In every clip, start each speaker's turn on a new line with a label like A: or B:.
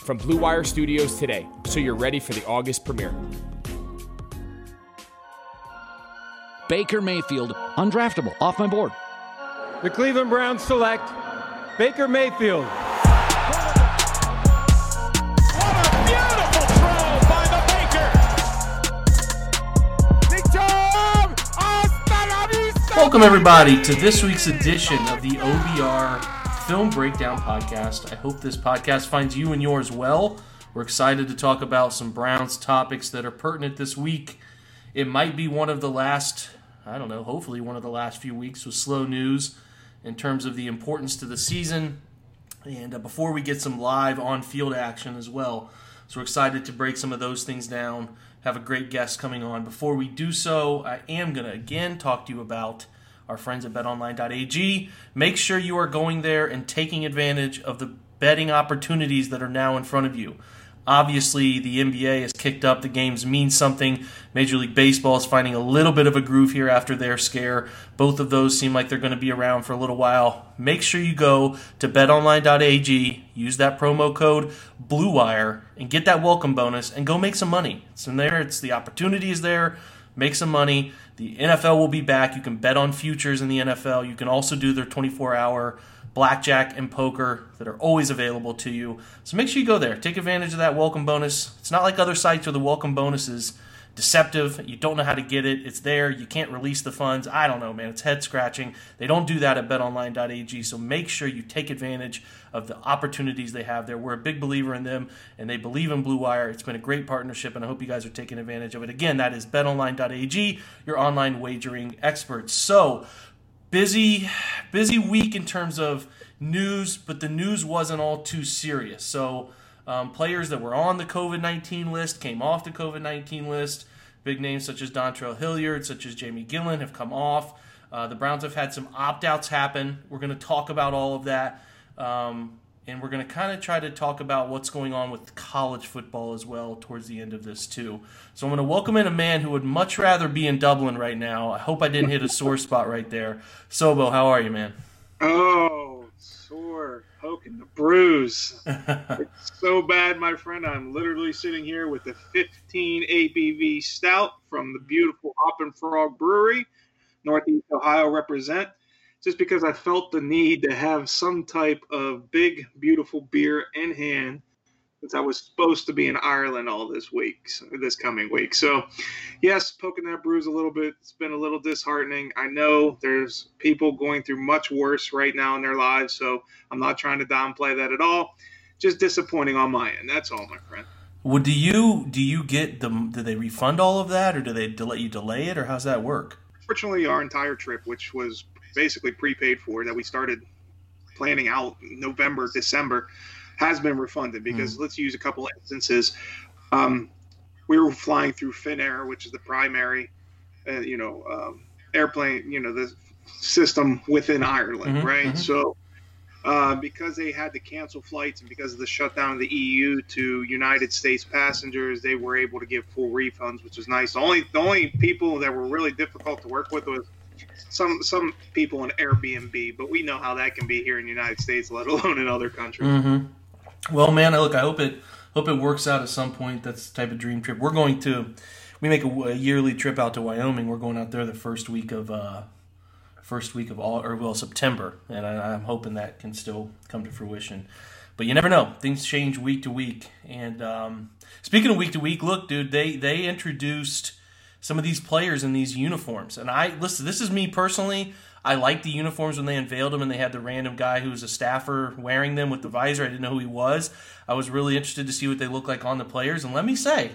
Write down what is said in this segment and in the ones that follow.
A: from Blue Wire Studios today so you're ready for the August premiere.
B: Baker Mayfield, undraftable, off my board.
C: The Cleveland Browns select Baker Mayfield.
D: Welcome, everybody, to this week's edition of the OBR Film Breakdown Podcast. I hope this podcast finds you and yours well. We're excited to talk about some Browns topics that are pertinent this week. It might be one of the last, I don't know, hopefully one of the last few weeks with slow news in terms of the importance to the season. And uh, before we get some live on field action as well. So we're excited to break some of those things down have a great guest coming on. Before we do so, I am going to again talk to you about our friends at betonline.ag. Make sure you are going there and taking advantage of the betting opportunities that are now in front of you. Obviously, the NBA has kicked up. The games mean something. Major League Baseball is finding a little bit of a groove here after their scare. Both of those seem like they're going to be around for a little while. Make sure you go to betonline.ag, use that promo code BLUEWIRE, and get that welcome bonus and go make some money. It's in there. It's the opportunity is there. Make some money. The NFL will be back. You can bet on futures in the NFL. You can also do their 24 hour blackjack, and poker that are always available to you. So make sure you go there. Take advantage of that welcome bonus. It's not like other sites where the welcome bonus is deceptive. You don't know how to get it. It's there. You can't release the funds. I don't know, man. It's head scratching. They don't do that at betonline.ag. So make sure you take advantage of the opportunities they have there. We're a big believer in them and they believe in Blue Wire. It's been a great partnership and I hope you guys are taking advantage of it. Again, that is betonline.ag, your online wagering experts. So, busy busy week in terms of news, but the news wasn't all too serious. So um, players that were on the COVID nineteen list came off the COVID nineteen list. Big names such as Dontrell Hilliard, such as Jamie Gillan have come off. Uh, the Browns have had some opt outs happen. We're going to talk about all of that. Um, and we're going to kind of try to talk about what's going on with college football as well towards the end of this too. So I'm going to welcome in a man who would much rather be in Dublin right now. I hope I didn't hit a sore spot right there. Sobo, how are you, man?
E: Oh, sore, poking the bruise. it's so bad, my friend. I'm literally sitting here with the 15 ABV stout from the beautiful Hoppin' Frog Brewery, Northeast Ohio represent just because I felt the need to have some type of big, beautiful beer in hand since I was supposed to be in Ireland all this week, this coming week. So, yes, poking that bruise a little bit. It's been a little disheartening. I know there's people going through much worse right now in their lives, so I'm not trying to downplay that at all. Just disappointing on my end. That's all, my friend.
D: Well, do you do you get the? Do they refund all of that, or do they let you delay it, or how's that work?
E: Fortunately, our entire trip, which was basically prepaid for that we started planning out November, December, has been refunded because mm. let's use a couple instances. Um, we were flying through Finnair, which is the primary, uh, you know, um, airplane, you know, the system within Ireland, mm-hmm, right? Mm-hmm. So, uh, because they had to cancel flights and because of the shutdown of the EU to United States passengers, they were able to give full refunds, which was nice. The only the only people that were really difficult to work with was some some people in Airbnb, but we know how that can be here in the United States, let alone in other countries.
D: Mm-hmm. Well, man, look, I hope it hope it works out at some point. That's the type of dream trip we're going to. We make a, a yearly trip out to Wyoming. We're going out there the first week of uh, first week of all or well September, and I, I'm hoping that can still come to fruition. But you never know; things change week to week. And um, speaking of week to week, look, dude, they they introduced some of these players in these uniforms. And I listen, this is me personally. I like the uniforms when they unveiled them and they had the random guy who was a staffer wearing them with the visor. I didn't know who he was. I was really interested to see what they look like on the players. And let me say,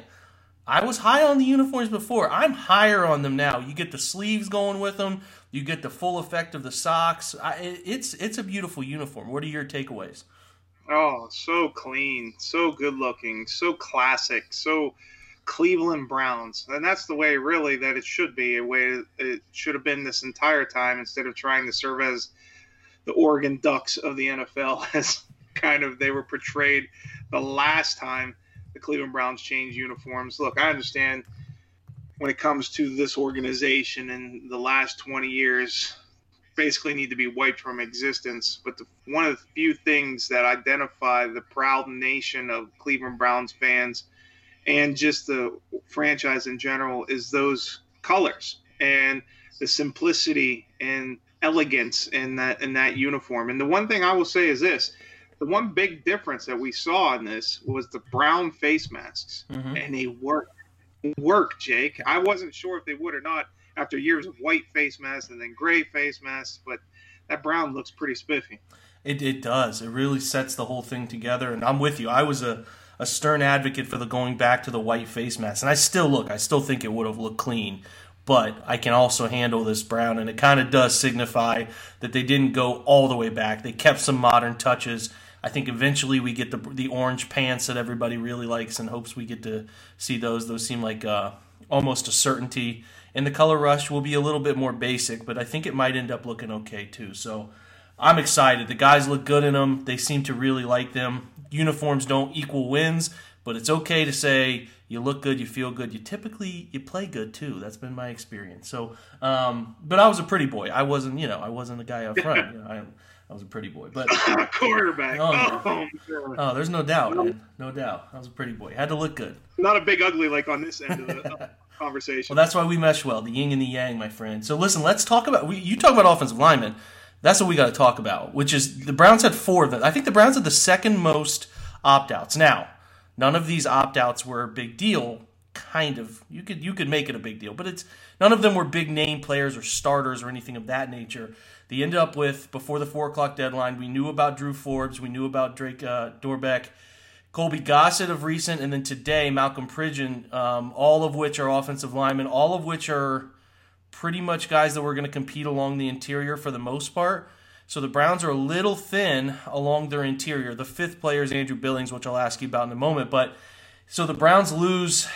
D: I was high on the uniforms before. I'm higher on them now. You get the sleeves going with them. You get the full effect of the socks. I, it's it's a beautiful uniform. What are your takeaways?
E: Oh, so clean, so good looking, so classic, so Cleveland Browns, and that's the way really that it should be. A way it should have been this entire time instead of trying to serve as the Oregon Ducks of the NFL, as kind of they were portrayed the last time the Cleveland Browns changed uniforms. Look, I understand when it comes to this organization in the last 20 years basically need to be wiped from existence. But the, one of the few things that identify the proud nation of Cleveland Browns fans and just the franchise in general is those colors and the simplicity and elegance in that in that uniform. And the one thing I will say is this: the one big difference that we saw in this was the brown face masks, mm-hmm. and they work work, Jake. I wasn't sure if they would or not after years of white face masks and then gray face masks, but that brown looks pretty spiffy.
D: It, it does. It really sets the whole thing together. And I'm with you. I was a, a stern advocate for the going back to the white face mask. And I still look, I still think it would have looked clean. But I can also handle this brown. And it kind of does signify that they didn't go all the way back. They kept some modern touches. I think eventually we get the the orange pants that everybody really likes and hopes we get to see those. Those seem like uh, almost a certainty and the color rush will be a little bit more basic, but I think it might end up looking okay too. So I'm excited. The guys look good in them. They seem to really like them. Uniforms don't equal wins, but it's okay to say you look good, you feel good. You typically you play good too. That's been my experience. So, um, but I was a pretty boy. I wasn't, you know, I wasn't a guy up front. You know, I, I was a pretty boy, but
E: quarterback.
D: Oh, oh, oh, there's no doubt, man. no doubt. I was a pretty boy. Had to look good.
E: Not a big ugly like on this end of the conversation.
D: Well, that's why we mesh well, the yin and the yang, my friend. So listen, let's talk about. We, you talk about offensive linemen. That's what we got to talk about. Which is the Browns had four of them. I think the Browns had the second most opt outs. Now, none of these opt outs were a big deal. Kind of, you could you could make it a big deal, but it's none of them were big name players or starters or anything of that nature. They ended up with before the four o'clock deadline. We knew about Drew Forbes, we knew about Drake uh, Dorbeck Colby Gossett of recent, and then today Malcolm Pridgeon, um, all of which are offensive linemen, all of which are pretty much guys that were going to compete along the interior for the most part. So the Browns are a little thin along their interior. The fifth player is Andrew Billings, which I'll ask you about in a moment. But so the Browns lose,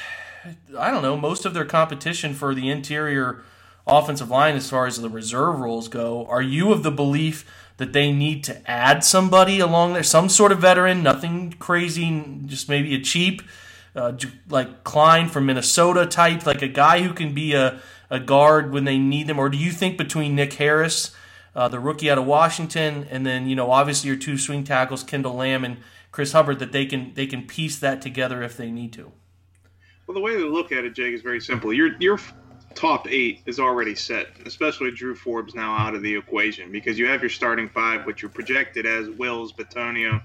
D: I don't know, most of their competition for the interior offensive line as far as the reserve roles go. Are you of the belief that they need to add somebody along there, some sort of veteran, nothing crazy, just maybe a cheap, uh, like Kline from Minnesota type, like a guy who can be a, a guard when they need them? Or do you think between Nick Harris, uh, the rookie out of Washington, and then you know obviously your two swing tackles, Kendall Lamm and Chris Hubbard, that they can they can piece that together if they need to?
E: Well, the way to look at it, Jake, is very simple. You're you're top eight is already set, especially Drew Forbes now out of the equation because you have your starting five, which you're projected as Wills, Bitonio,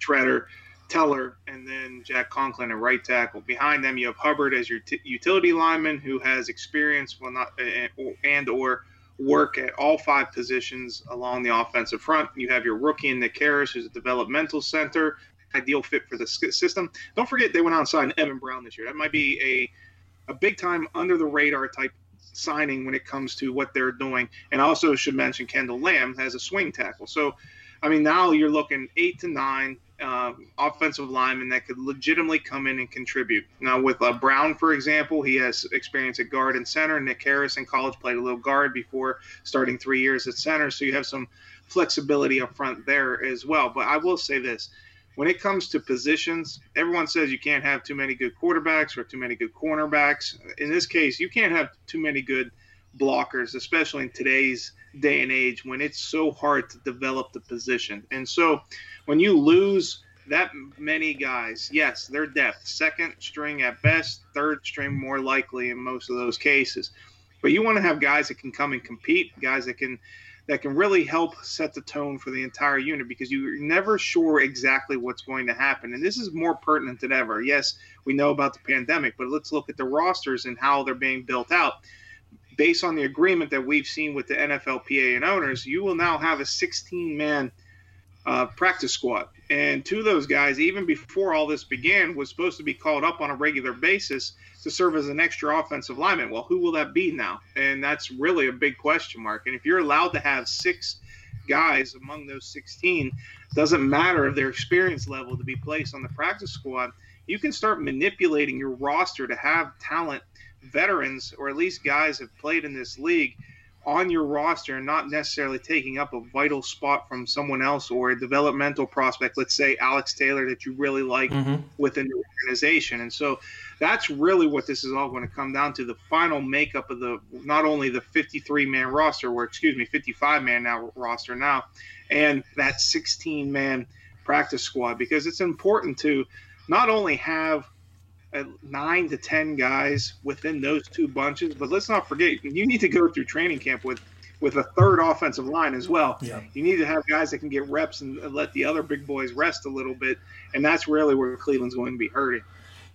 E: Tretter, Teller, and then Jack Conklin at right tackle. Behind them, you have Hubbard as your t- utility lineman who has experience, well, not eh, eh, and or work at all five positions along the offensive front. You have your rookie in Nick Harris, who's a developmental center, ideal fit for the system. Don't forget they went outside Evan Brown this year. That might be a a big time under the radar type signing when it comes to what they're doing. And also should mention Kendall Lamm has a swing tackle. So, I mean, now you're looking eight to nine uh, offensive linemen that could legitimately come in and contribute. Now, with uh, Brown, for example, he has experience at guard and center. Nick Harris in college played a little guard before starting three years at center. So you have some flexibility up front there as well. But I will say this when it comes to positions, everyone says you can't have too many good quarterbacks or too many good cornerbacks. In this case, you can't have too many good blockers, especially in today's day and age when it's so hard to develop the position. And so when you lose that many guys, yes, they're depth, second string at best, third string more likely in most of those cases. But you want to have guys that can come and compete, guys that can that can really help set the tone for the entire unit because you're never sure exactly what's going to happen. And this is more pertinent than ever. Yes, we know about the pandemic, but let's look at the rosters and how they're being built out. Based on the agreement that we've seen with the NFLPA and owners, you will now have a 16 man uh, practice squad. And two of those guys, even before all this began, was supposed to be called up on a regular basis to serve as an extra offensive lineman. Well, who will that be now? And that's really a big question mark. And if you're allowed to have six guys among those 16, doesn't matter if their experience level to be placed on the practice squad, you can start manipulating your roster to have talent, veterans, or at least guys have played in this league on your roster and not necessarily taking up a vital spot from someone else or a developmental prospect, let's say Alex Taylor, that you really like mm-hmm. within the organization. And so that's really what this is all going to come down to the final makeup of the not only the 53 man roster, or excuse me, 55 man now roster now, and that 16 man practice squad because it's important to not only have nine to ten guys within those two bunches. But let's not forget, you need to go through training camp with with a third offensive line as well. Yeah. You need to have guys that can get reps and let the other big boys rest a little bit, and that's really where Cleveland's going to be hurting.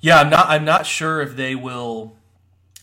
D: Yeah, I'm not. I'm not sure if they will.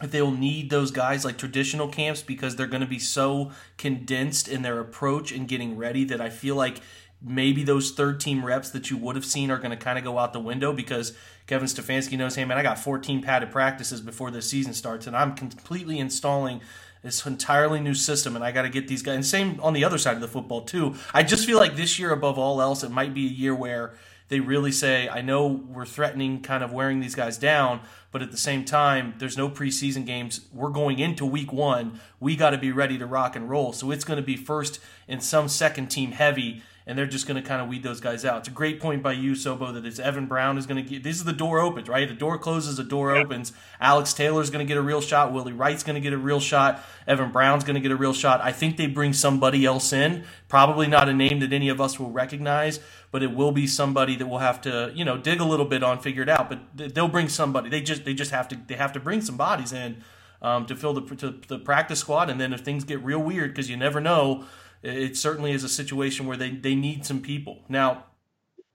D: If they will need those guys like traditional camps because they're going to be so condensed in their approach and getting ready that I feel like maybe those third team reps that you would have seen are going to kind of go out the window because Kevin Stefanski knows, hey man, I got 14 padded practices before this season starts, and I'm completely installing this entirely new system, and I got to get these guys. And same on the other side of the football too. I just feel like this year, above all else, it might be a year where they really say, I know we're threatening kind of wearing these guys down, but at the same time, there's no preseason games. We're going into week one. We got to be ready to rock and roll. So it's going to be first and some second team heavy and they're just going to kind of weed those guys out. It's a great point by you, Sobo, that it's Evan Brown is going to get. This is the door opens, right? The door closes, the door opens. Alex Taylor's going to get a real shot. Willie Wright's going to get a real shot. Evan Brown's going to get a real shot. I think they bring somebody else in. Probably not a name that any of us will recognize, but it will be somebody that we'll have to, you know, dig a little bit on, figure it out. But they'll bring somebody. They just they just have to they have to bring some bodies in um, to fill the to the practice squad, and then if things get real weird, because you never know it certainly is a situation where they, they need some people. Now,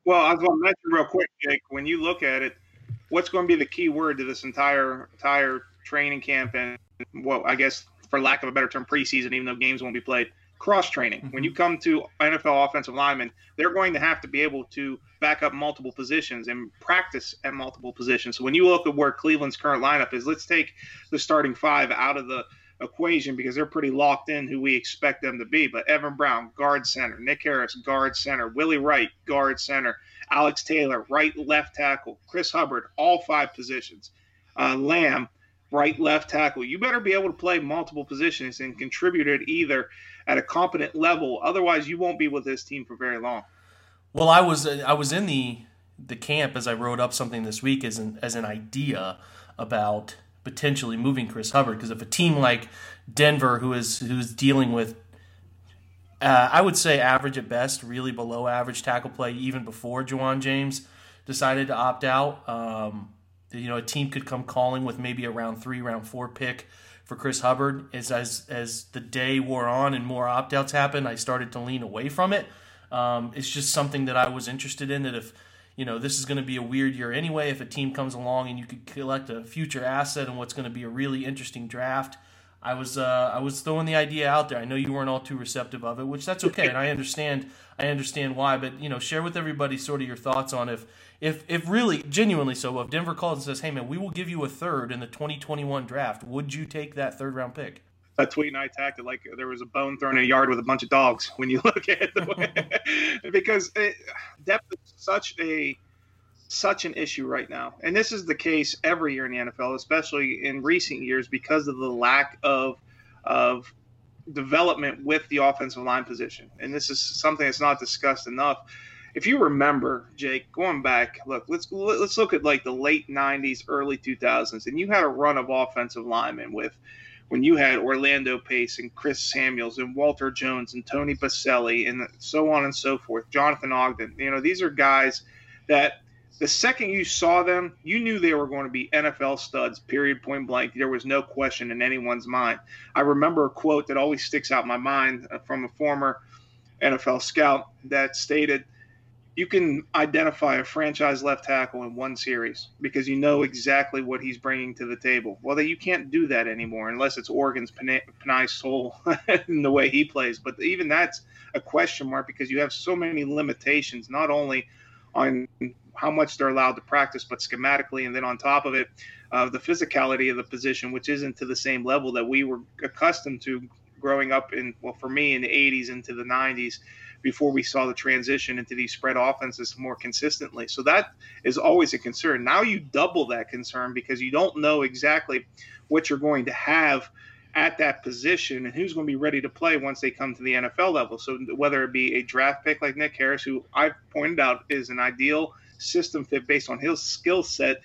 E: well, I was going to mention real quick, Jake, when you look at it, what's going to be the key word to this entire entire training camp and well, I guess for lack of a better term, preseason, even though games won't be played, cross training. Mm-hmm. When you come to NFL offensive linemen, they're going to have to be able to back up multiple positions and practice at multiple positions. So when you look at where Cleveland's current lineup is, let's take the starting five out of the equation because they're pretty locked in who we expect them to be. But Evan Brown, guard center, Nick Harris, guard center, Willie Wright, guard center, Alex Taylor, right left tackle, Chris Hubbard, all five positions, uh, Lamm, right left tackle. You better be able to play multiple positions and contribute it either at a competent level. Otherwise, you won't be with this team for very long.
D: Well, I was I was in the the camp as I wrote up something this week as an as an idea about potentially moving Chris Hubbard because if a team like Denver, who is who's dealing with, uh, I would say average at best, really below average tackle play, even before Ja'Wuan James decided to opt out, um, you know, a team could come calling with maybe a round three, round four pick for Chris Hubbard. As as as the day wore on and more opt outs happened, I started to lean away from it. Um, it's just something that I was interested in. That if you know, this is going to be a weird year anyway. If a team comes along and you could collect a future asset and what's going to be a really interesting draft, I was uh, I was throwing the idea out there. I know you weren't all too receptive of it, which that's okay, and I understand I understand why. But you know, share with everybody sort of your thoughts on if if if really genuinely so. If Denver calls and says, "Hey man, we will give you a third in the 2021 draft," would you take that third round pick?
E: That tweet and I attacked it like there was a bone thrown in a yard with a bunch of dogs when you look at the way because it, depth is such a such an issue right now, and this is the case every year in the NFL, especially in recent years because of the lack of of development with the offensive line position, and this is something that's not discussed enough. If you remember, Jake, going back, look, let's let's look at like the late '90s, early 2000s, and you had a run of offensive linemen with when you had Orlando Pace and Chris Samuels and Walter Jones and Tony Boselli and so on and so forth, Jonathan Ogden. You know, these are guys that the second you saw them, you knew they were going to be NFL studs, period, point blank. There was no question in anyone's mind. I remember a quote that always sticks out in my mind from a former NFL scout that stated – you can identify a franchise left tackle in one series because you know exactly what he's bringing to the table. Well, that you can't do that anymore unless it's Oregon's Penei Sewell in the way he plays. But even that's a question mark because you have so many limitations, not only on how much they're allowed to practice, but schematically, and then on top of it, uh, the physicality of the position, which isn't to the same level that we were accustomed to growing up in, well, for me in the 80s into the 90s before we saw the transition into these spread offenses more consistently. So that is always a concern. Now you double that concern because you don't know exactly what you're going to have at that position and who's going to be ready to play once they come to the NFL level. So whether it be a draft pick like Nick Harris, who I've pointed out is an ideal system fit based on his skill set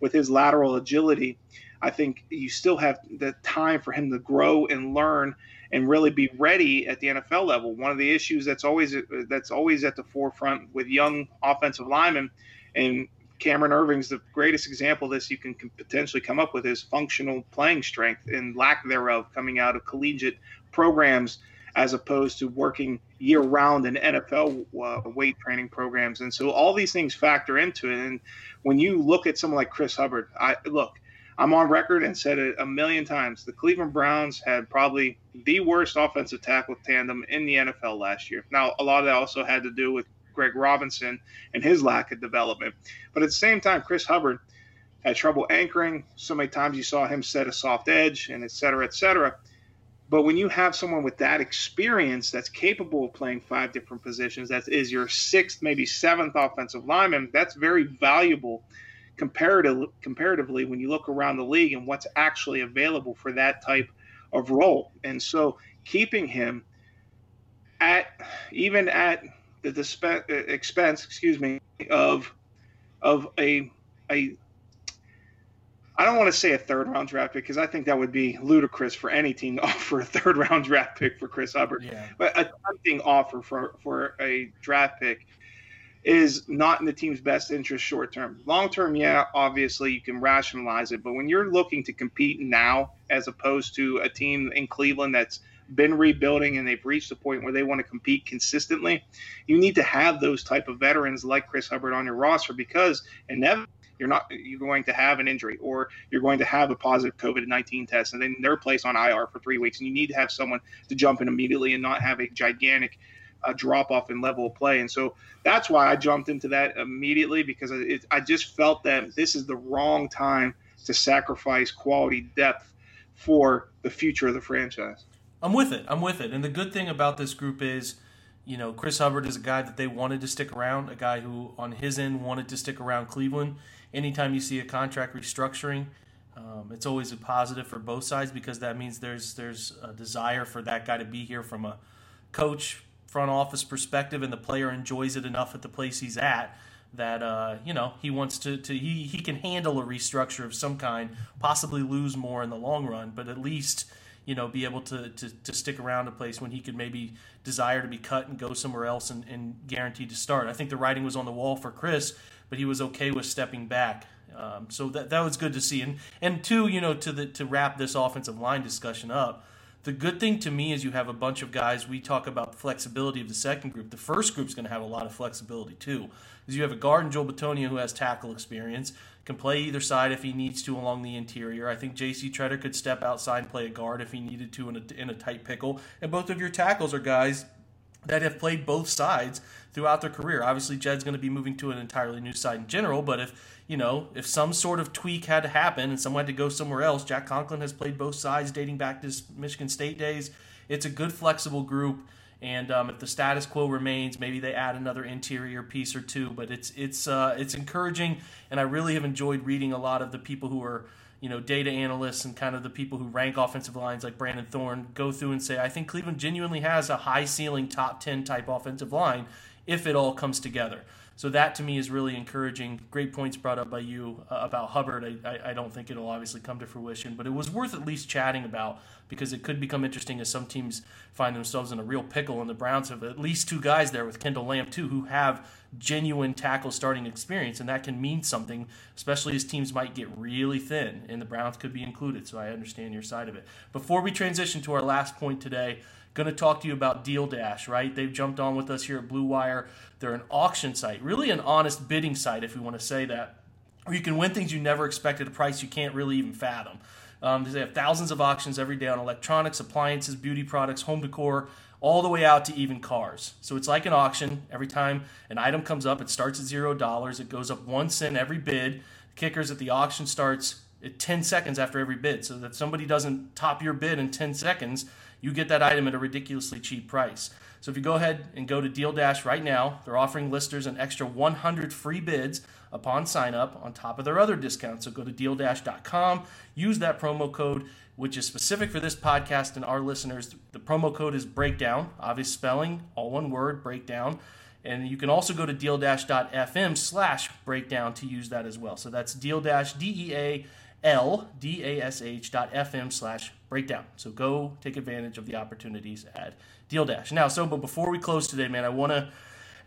E: with his lateral agility, I think you still have the time for him to grow and learn and really be ready at the NFL level. One of the issues that's always that's always at the forefront with young offensive linemen and Cameron Erving's the greatest example of this you can potentially come up with is functional playing strength and lack thereof coming out of collegiate programs as opposed to working year round in NFL uh, weight training programs. And so all these things factor into it. And when you look at someone like Chris Hubbard, I look, I'm on record and said it a million times. The Cleveland Browns had probably the worst offensive tackle tandem in the NFL last year. Now, a lot of that also had to do with Greg Robinson and his lack of development. But at the same time, Chris Hubbard had trouble anchoring. So many times you saw him set a soft edge and et cetera, et cetera. But when you have someone with that experience that's capable of playing five different positions, that is your sixth, maybe seventh offensive lineman, that's very valuable comparative, comparatively when you look around the league and what's actually available for that type of role. And so keeping him at even at the disp- uh, expense, excuse me, of of a a I don't want to say a third round draft pick because I think that would be ludicrous for any team to offer a third round draft pick for Chris Hubbard. Yeah. But a tempting offer for for a draft pick is not in the team's best interest short term. Long term, yeah, obviously you can rationalize it, but when you're looking to compete now as opposed to a team in Cleveland that's been rebuilding and they've reached a point where they want to compete consistently, you need to have those type of veterans like Chris Hubbard on your roster because inevitably you're not you're going to have an injury or you're going to have a positive COVID-19 test and then they're placed on IR for three weeks and you need to have someone to jump in immediately and not have a gigantic uh, drop off in level of play. And so that's why I jumped into that immediately because it, I just felt that this is the wrong time to sacrifice quality depth for the future of the franchise.
D: I'm with it. I'm with it. And the good thing about this group is, you know, Chris Hubbard is a guy that they wanted to stick around, a guy who, on his end, wanted to stick around Cleveland. Anytime you see a contract restructuring, um, it's always a positive for both sides because that means there's there's a desire for that guy to be here from a coach, front office perspective, and the player enjoys it enough at the place he's at that uh, you know he wants to, to he, he can handle a restructure of some kind, possibly lose more in the long run, but at least you know, be able to, to, to stick around a place when he could maybe desire to be cut and go somewhere else and, and guaranteed to start. I think the writing was on the wall for Chris, but he was okay with stepping back. Um, so that that was good to see. And and two, you know, to the to wrap this offensive line discussion up, the good thing to me is you have a bunch of guys. We talk about the flexibility of the second group. The first group's going to have a lot of flexibility too, because you have a guard in Joel Bitonio who has tackle experience can play either side if he needs to along the interior. I think J.C. Tretter could step outside and play a guard if he needed to in a, in a tight pickle. And both of your tackles are guys that have played both sides throughout their career. Obviously, Jed's going to be moving to an entirely new side in general, but if you know if some sort of tweak had to happen and someone had to go somewhere else, Jack Conklin has played both sides dating back to his Michigan State days. It's a good flexible group. And um, if the status quo remains, maybe they add another interior piece or two. But it's it's uh, it's encouraging, and I really have enjoyed reading a lot of the people who are you know data analysts and kind of the people who rank offensive lines like Brandon Thorn go through and say I think Cleveland genuinely has a high ceiling top ten type offensive line if it all comes together. So that to me is really encouraging. Great points brought up by you uh, about Hubbard. I, I, I, don't think it'll obviously come to fruition, but it was worth at least chatting about because it could become interesting as some teams find themselves in a real pickle. And the Browns have at least two guys there with Kendall Lamm too, who have genuine tackle starting experience, and that can mean something, especially as teams might get really thin, and the Browns could be included. So I understand your side of it. Before we transition to our last point today. Going to talk to you about Deal Dash, right? They've jumped on with us here at Blue Wire. They're an auction site, really an honest bidding site, if we want to say that, where you can win things you never expected at a price you can't really even fathom. Um, they have thousands of auctions every day on electronics, appliances, beauty products, home decor, all the way out to even cars. So it's like an auction. Every time an item comes up, it starts at zero dollars. It goes up one cent every bid. The kickers at the auction starts at 10 seconds after every bid. So that somebody doesn't top your bid in 10 seconds, you get that item at a ridiculously cheap price. So if you go ahead and go to Deal Dash right now, they're offering listers an extra 100 free bids upon sign up on top of their other discounts. So go to dealdash.com, use that promo code, which is specific for this podcast and our listeners. The promo code is breakdown, obvious spelling, all one word, breakdown. And you can also go to deal-fm slash breakdown to use that as well. So that's deal-dash, D-E-A-L, D-A-S-H dot F-M slash breakdown. So go take advantage of the opportunities at Deal Dash. Now, so, but before we close today, man, I want to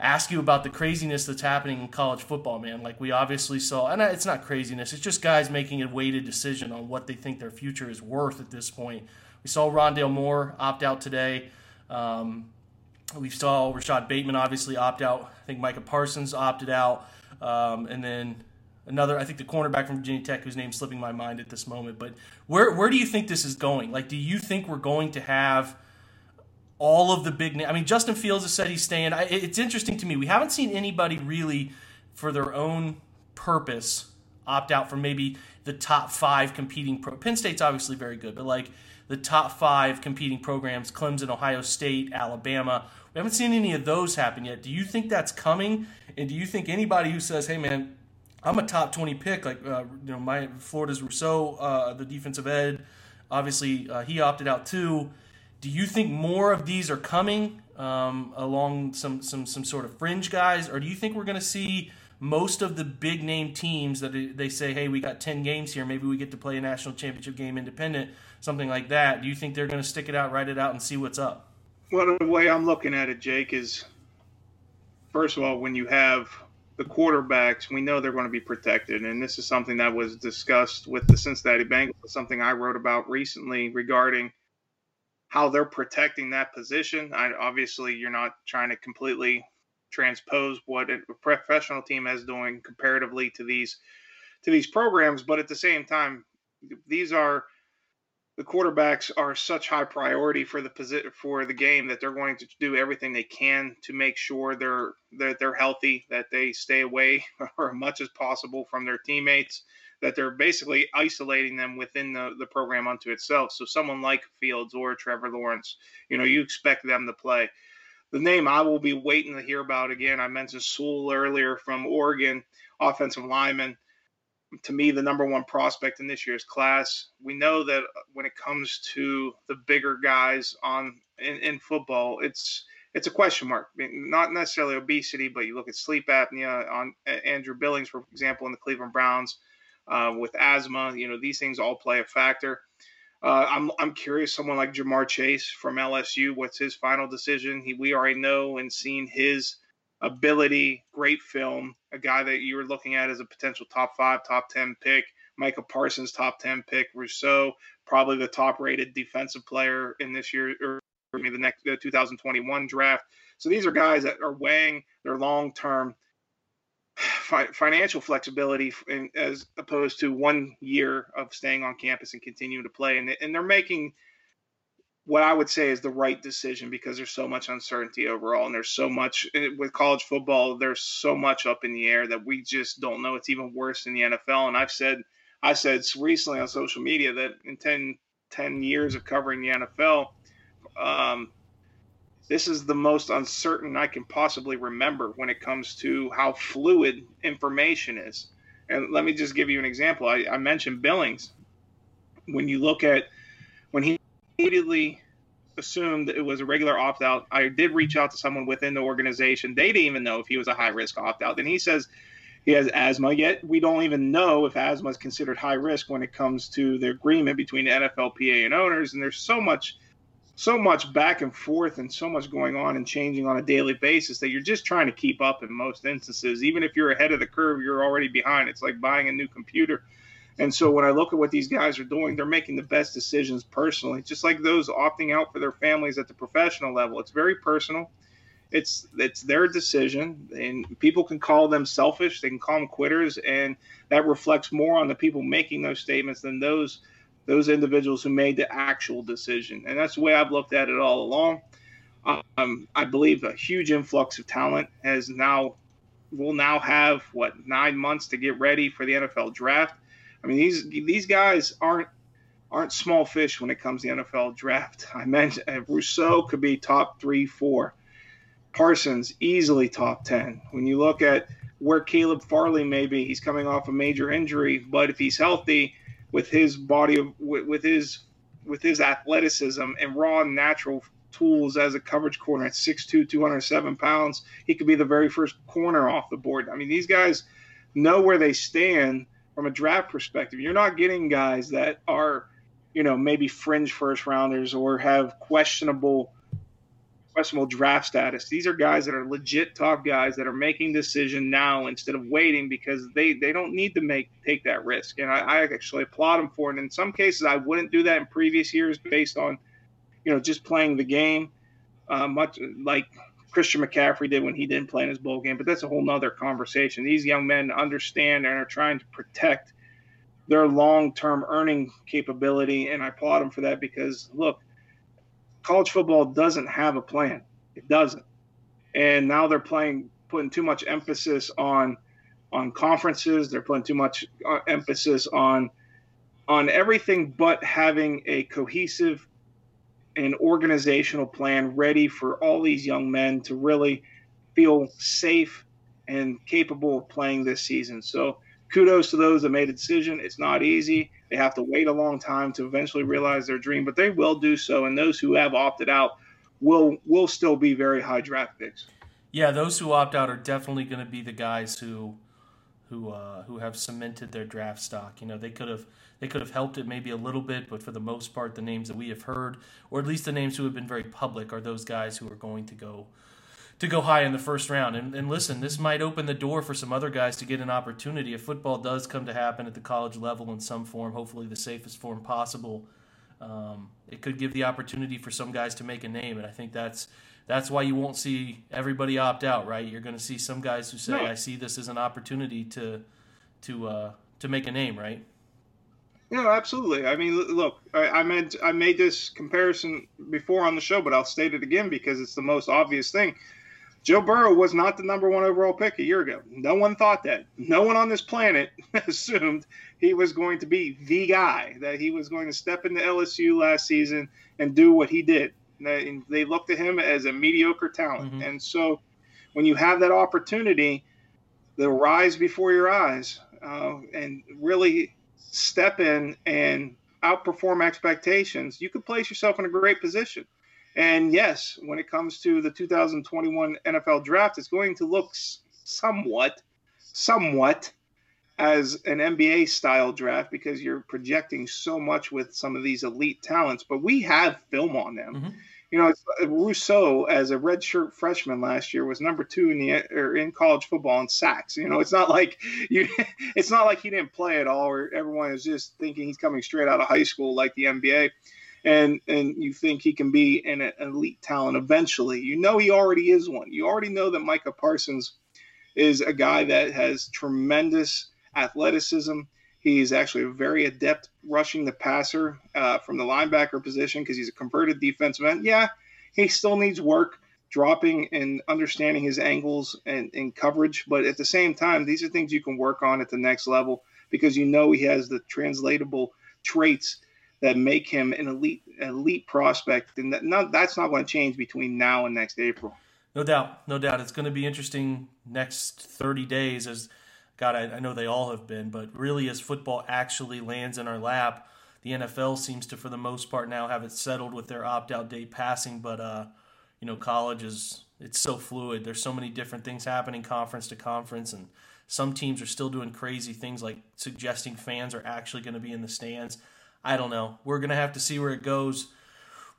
D: ask you about the craziness that's happening in college football, man. Like we obviously saw, and it's not craziness, it's just guys making a weighted decision on what they think their future is worth at this point. We saw Rondale Moore opt out today. Um, we saw Rashod Bateman obviously opt out. I think Micah Parsons opted out. Um, and then another, I think the cornerback from Virginia Tech, whose name's slipping my mind at this moment. But where, where do you think this is going? Like, do you think we're going to have all of the big names? I mean, Justin Fields has said he's staying. I, it's interesting to me. We haven't seen anybody really, for their own purpose, opt out from maybe the top five competing pro. Penn State's obviously very good, but like the top five competing programs Clemson, Ohio State, Alabama. We haven't seen any of those happen yet. Do you think that's coming? And do you think anybody who says, hey, man, I'm a top 20 pick, like, uh, you know, my Florida's Rousseau, uh, the defensive ed, obviously uh, he opted out too. Do you think more of these are coming um, along some, some, some sort of fringe guys? Or do you think we're going to see most of the big name teams that they say, hey, we got 10 games here, maybe we get to play a national championship game independent? something like that. Do you think they're going to stick it out, write it out, and see what's up?
E: Well, the way I'm looking at it, Jake, is first of all, when you have the quarterbacks, we know they're going to be protected. And this is something that was discussed with the Cincinnati Bengals, something I wrote about recently regarding how they're protecting that position. I, obviously, you're not trying to completely transpose what a professional team is doing comparatively to these to these programs, but at the same time, these are the quarterbacks are such high priority for the posi- for the game that they're going to do everything they can to make sure they're that they're healthy, that they stay away or as much as possible from their teammates, that they're basically isolating them within the, the program unto itself. So someone like Fields or Trevor Lawrence, you know, you expect them to play. The name I will be waiting to hear about again. I mentioned Sewell earlier from Oregon, offensive lineman to me the number one prospect in this year's class. We know that when it comes to the bigger guys on in, in football, it's it's a question mark. Not necessarily obesity, but you look at sleep apnea on Andrew Billings, for example, in the Cleveland Browns, uh, with asthma. You know these things all play a factor. Uh, I'm I'm curious. Someone like Ja'Marr Chase from LSU, what's his final decision? He, we already know and seen his ability, great film, a guy that you were looking at as a potential top five, top 10 pick. Micah Parsons, top 10 pick. Rousseau, probably the top rated defensive player in this year, or maybe the next the 2021 draft. So these are guys that are weighing their long term financial flexibility in, as opposed to one year of staying on campus and continuing to play. And, and they're making what I would say is the right decision because there's so much uncertainty overall, and there's so much with college football. There's so much up in the air that we just don't know. It's even worse in the NFL. And I've said, I said recently on social media that in 10, 10 years of covering the NFL, um, this is the most uncertain I can possibly remember when it comes to how fluid information is. And let me just give you an example. I, I mentioned Billings. When you look at when he immediately assumed it was a regular opt out. I did reach out to someone within the organization. They didn't even know if he was a high risk opt out. And he says he has asthma, yet we don't even know if asthma is considered high risk when it comes to the agreement between the NFLPA and owners. And there's so much so much back and forth and so much going on and changing on a daily basis that you're just trying to keep up in most instances. Even if you're ahead of the curve, you're already behind. It's like buying a new computer and so when I look at what these guys are doing, they're making the best decisions personally, just like those opting out for their families at the professional level. It's very personal. It's it's their decision, and people can call them selfish. They can call them quitters, and that reflects more on the people making those statements than those those individuals who made the actual decision. And that's the way I've looked at it all along. Um, I believe a huge influx of talent has now will now have what nine months to get ready for the NFL draft I mean, these these guys aren't aren't small fish when it comes to the NFL draft. I mentioned uh, Rousseau could be top three, four. Parsons easily top ten. When you look at where Caleb Farley may be, he's coming off a major injury, but if he's healthy, with his body of with, with his with his athleticism and raw natural tools as a coverage corner at 6'2", 207 pounds, he could be the very first corner off the board. I mean, these guys know where they stand from a draft perspective. You're not getting guys that are, you know, maybe fringe first rounders or have questionable questionable draft status. These are guys that are legit top guys that are making decision now instead of waiting because they, they don't need to make take that risk. And I, I actually applaud them for it. And in some cases, I wouldn't do that in previous years based on, you know, just playing the game, uh, much like Christian McCaffrey did when he didn't play in his bowl game. But that's a whole nother conversation. These young men understand and are trying to protect their long term earning capability. And I applaud them for that because, look, college football doesn't have a plan. It doesn't. And now they're playing, putting too much emphasis on on conferences. They're putting too much uh, emphasis on on everything but having a cohesive and organizational plan ready for all these young men to really feel safe and capable of playing this season. So kudos to those that made a decision. It's not easy. They have to wait a long time to eventually realize their dream, but they will do so. And those who have opted out will will still be very high draft picks.
D: Yeah, those who opt out are definitely going to be the guys who who uh, who have cemented their draft stock. You know, they could have they could have helped it maybe a little bit, but for the most part, the names that we have heard, or at least the names who have been very public, are those guys who are going to go to go high in the first round. And, and listen, this might open the door for some other guys to get an opportunity if football does come to happen at the college level in some form, hopefully the safest form possible. Um, it could give the opportunity for some guys to make a name, and I think that's that's why you won't see everybody opt out, right? You're going to see some guys who say, no. "I see this as an opportunity to to uh, to make a name," right?
E: No, absolutely. I mean, look, I, I meant I made this comparison before on the show, but I'll state it again because it's the most obvious thing. Joe Burrow was not the number one overall pick a year ago. No one thought that. No one on this planet assumed he was going to be the guy, that he was going to step into LSU last season and do what he did. They looked at him as a mediocre talent. Mm-hmm. And so when you have that opportunity, they'll rise before your eyes uh, and really step in and outperform expectations, you could place yourself in a great position. And yes, when it comes to the 2021 NFL draft, it's going to look somewhat, somewhat as an NBA style draft because you're projecting so much with some of these elite talents. But we have film on them. Mm-hmm. You know, uh, Rousseau as a redshirt freshman last year was number two in the or in college football in sacks. You know, it's not like you, it's not like he didn't play at all, or everyone is just thinking he's coming straight out of high school like the NBA and and you think he can be an elite talent eventually. You know he already is one. You already know that Micah Parsons is a guy that has tremendous athleticism. He's actually a very adept rushing the passer uh, from the linebacker position because he's a converted defensive end. Yeah, he still needs work dropping and understanding his angles and, and coverage, but at the same time, these are things you can work on at the next level because you know he has the translatable traits that make him an elite elite prospect, and that not, that's not going to change between now and next April.
D: No doubt, no doubt. It's going to be interesting next 30 days as God, I, I know they all have been, but really as football actually lands in our lap, the NFL seems to, for the most part, now have it settled with their opt-out date passing. But uh, you know, college is it's so fluid. There's so many different things happening conference to conference, and some teams are still doing crazy things like suggesting fans are actually going to be in the stands. I don't know. We're gonna have to see where it goes.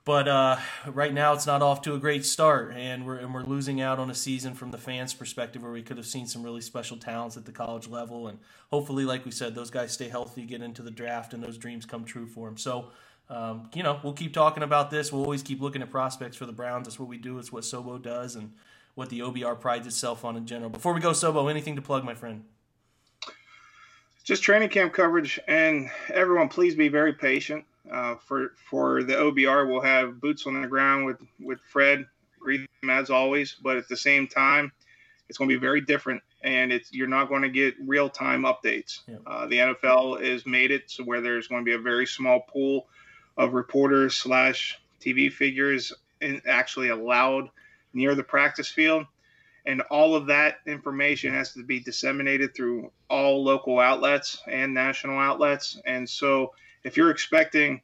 D: But uh, right now, it's not off to a great start, and we're and we're losing out on a season from the fans' perspective, where we could have seen some really special talents at the college level, and hopefully, like we said, those guys stay healthy, get into the draft, and those dreams come true for them. So, um, you know, we'll keep talking about this. We'll always keep looking at prospects for the Browns. That's what we do. It's what Sobo does, and what the OBR prides itself on in general. Before we go, Sobo, anything to plug, my friend?
E: Just training camp coverage, and everyone, please be very patient. Uh, for for the OBR, we'll have boots on the ground with with Fred, greet him as always. But at the same time, it's going to be very different and it's you're not going to get real time updates. Uh, the NFL has made it so where there's going to be a very small pool of reporters slash TV figures in, actually allowed near the practice field, and all of that information has to be disseminated through all local outlets and national outlets. And so, if you're expecting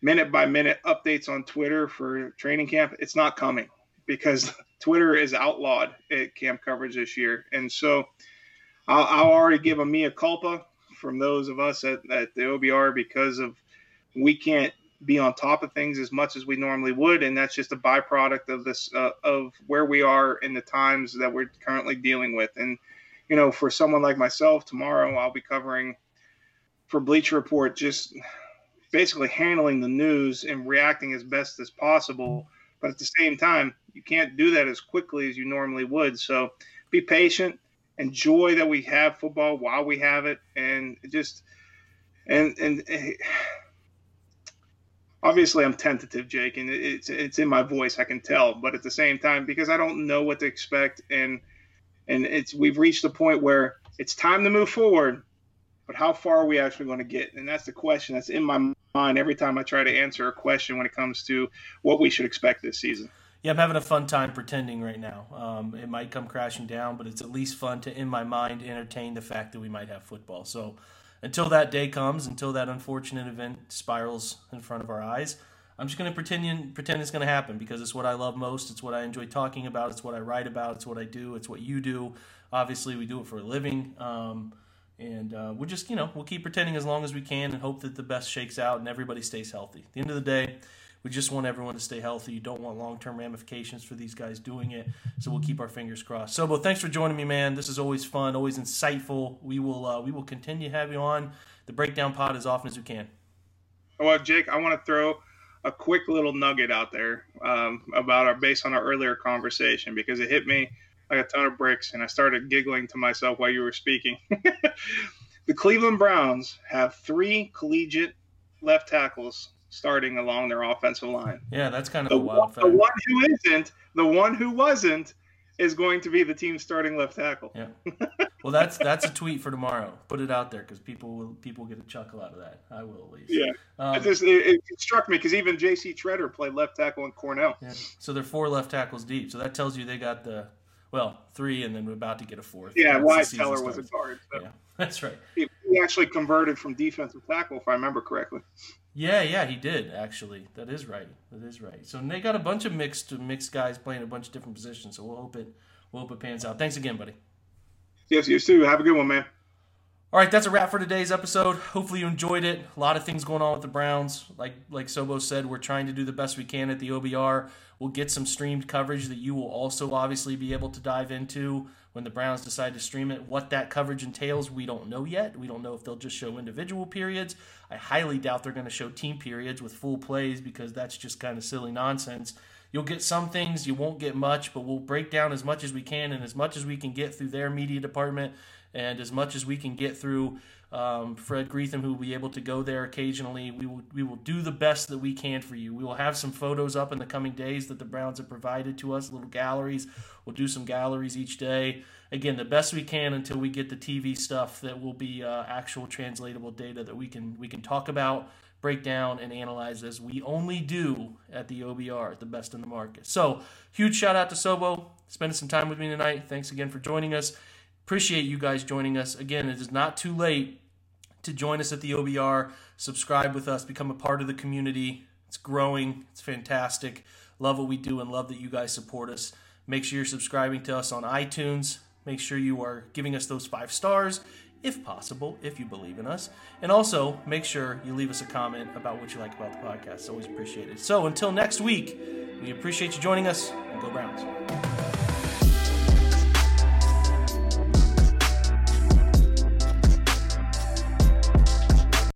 E: minute by minute updates on Twitter for training camp, it's not coming because Twitter is outlawed at camp coverage this year. And so I'll, I'll already give a mea culpa from those of us at, at the OBR because of we can't be on top of things as much as we normally would. And that's just a byproduct of this, uh, of where we are in the times that we're currently dealing with. And, you know, for someone like myself, tomorrow I'll be covering for Bleacher Report just basically handling the news and reacting as best as possible. But at the same time, you can't do that as quickly as you normally would. So be patient, enjoy that we have football while we have it, and just and and. Obviously, I'm tentative, Jake, and it's it's in my voice. I can tell, but at the same time, because I don't know what to expect, and and it's we've reached the point where it's time to move forward, but how far are we actually going to get? And that's the question that's in my mind every time I try to answer a question when it comes to what we should expect this season.
D: Yeah, I'm having a fun time pretending right now. Um, it might come crashing down, but it's at least fun to, in my mind, entertain the fact that we might have football. So until that day comes, until that unfortunate event spirals in front of our eyes, I'm just going to pretend pretend it's going to happen because it's what I love most. It's what I enjoy talking about. It's what I write about. It's what I do. It's what you do. Obviously, we do it for a living. Um, and uh, we'll just, you know, we'll keep pretending as long as we can and hope that the best shakes out and everybody stays healthy. At the end of the day, we just want everyone to stay healthy. You don't want long term ramifications for these guys doing it. So we'll keep our fingers crossed. Sobo, thanks for joining me, man. This is always fun, always insightful. We will uh, we will continue to have you on the breakdown pod as often as we can.
E: Well, Jake, I want to throw a quick little nugget out there um, about our based on our earlier conversation because it hit me like a ton of bricks, and I started giggling to myself while you were speaking. the Cleveland Browns have three collegiate left tackles starting along their offensive line.
D: Yeah, that's kind of
E: the
D: a wild
E: one, The one who isn't, the one who wasn't, is going to be the team's starting left tackle.
D: Yeah. Well, that's that's a tweet for tomorrow. Put it out there because people will people get a chuckle out of that. I will at least.
E: Yeah. Um, it, just, it, it, struck me because even J.C. Tretter played left tackle in Cornell.
D: Yeah. So they're four left tackles deep. So that tells you they got the well three, and then we're about to get a fourth.
E: Yeah, Wyatt Teller was a guard.
D: So. Yeah, that's right.
E: He, he actually converted from defensive tackle, if I remember correctly.
D: Yeah, yeah, he did actually. That is right. That is right. So they got a bunch of mixed mixed guys playing a bunch of different positions. So we'll hope it we'll hope it pans out. Thanks again, buddy.
E: Yes, you too. Have a good one, man.
D: All right, that's a wrap for today's episode. Hopefully you enjoyed it. A lot of things going on with the Browns. Like like Sobo said, we're trying to do the best we can at the OBR. We'll get some streamed coverage that you will also obviously be able to dive into when the Browns decide to stream it. What that coverage entails, we don't know yet. We don't know if they'll just show individual periods. I highly doubt they're going to show team periods with full plays because that's just kind of silly nonsense. You'll get some things, you won't get much, but we'll break down as much as we can and as much as we can get through their media department and as much as we can get through um, Fred Greetham, who will be able to go there occasionally. We will we will do the best that we can for you. We will have some photos up in the coming days that the Browns have provided to us, little galleries. We'll do some galleries each day. Again, the best we can until we get the TV stuff that will be uh, actual translatable data that we can we can talk about, break down, and analyze as we only do at the OBR, the best in the market. So, huge shout out to Sobo spending some time with me tonight. Thanks again for joining us. Appreciate you guys joining us. Again, it is not too late to join us at the OBR, subscribe with us, become a part of the community. It's growing, it's fantastic. Love what we do and love that you guys support us. Make sure you're subscribing to us on iTunes. Make sure you are giving us those five stars, if possible, if you believe in us. And also, make sure you leave us a comment about what you like about the podcast. Always appreciated. So until next week, we appreciate you joining us and go Browns.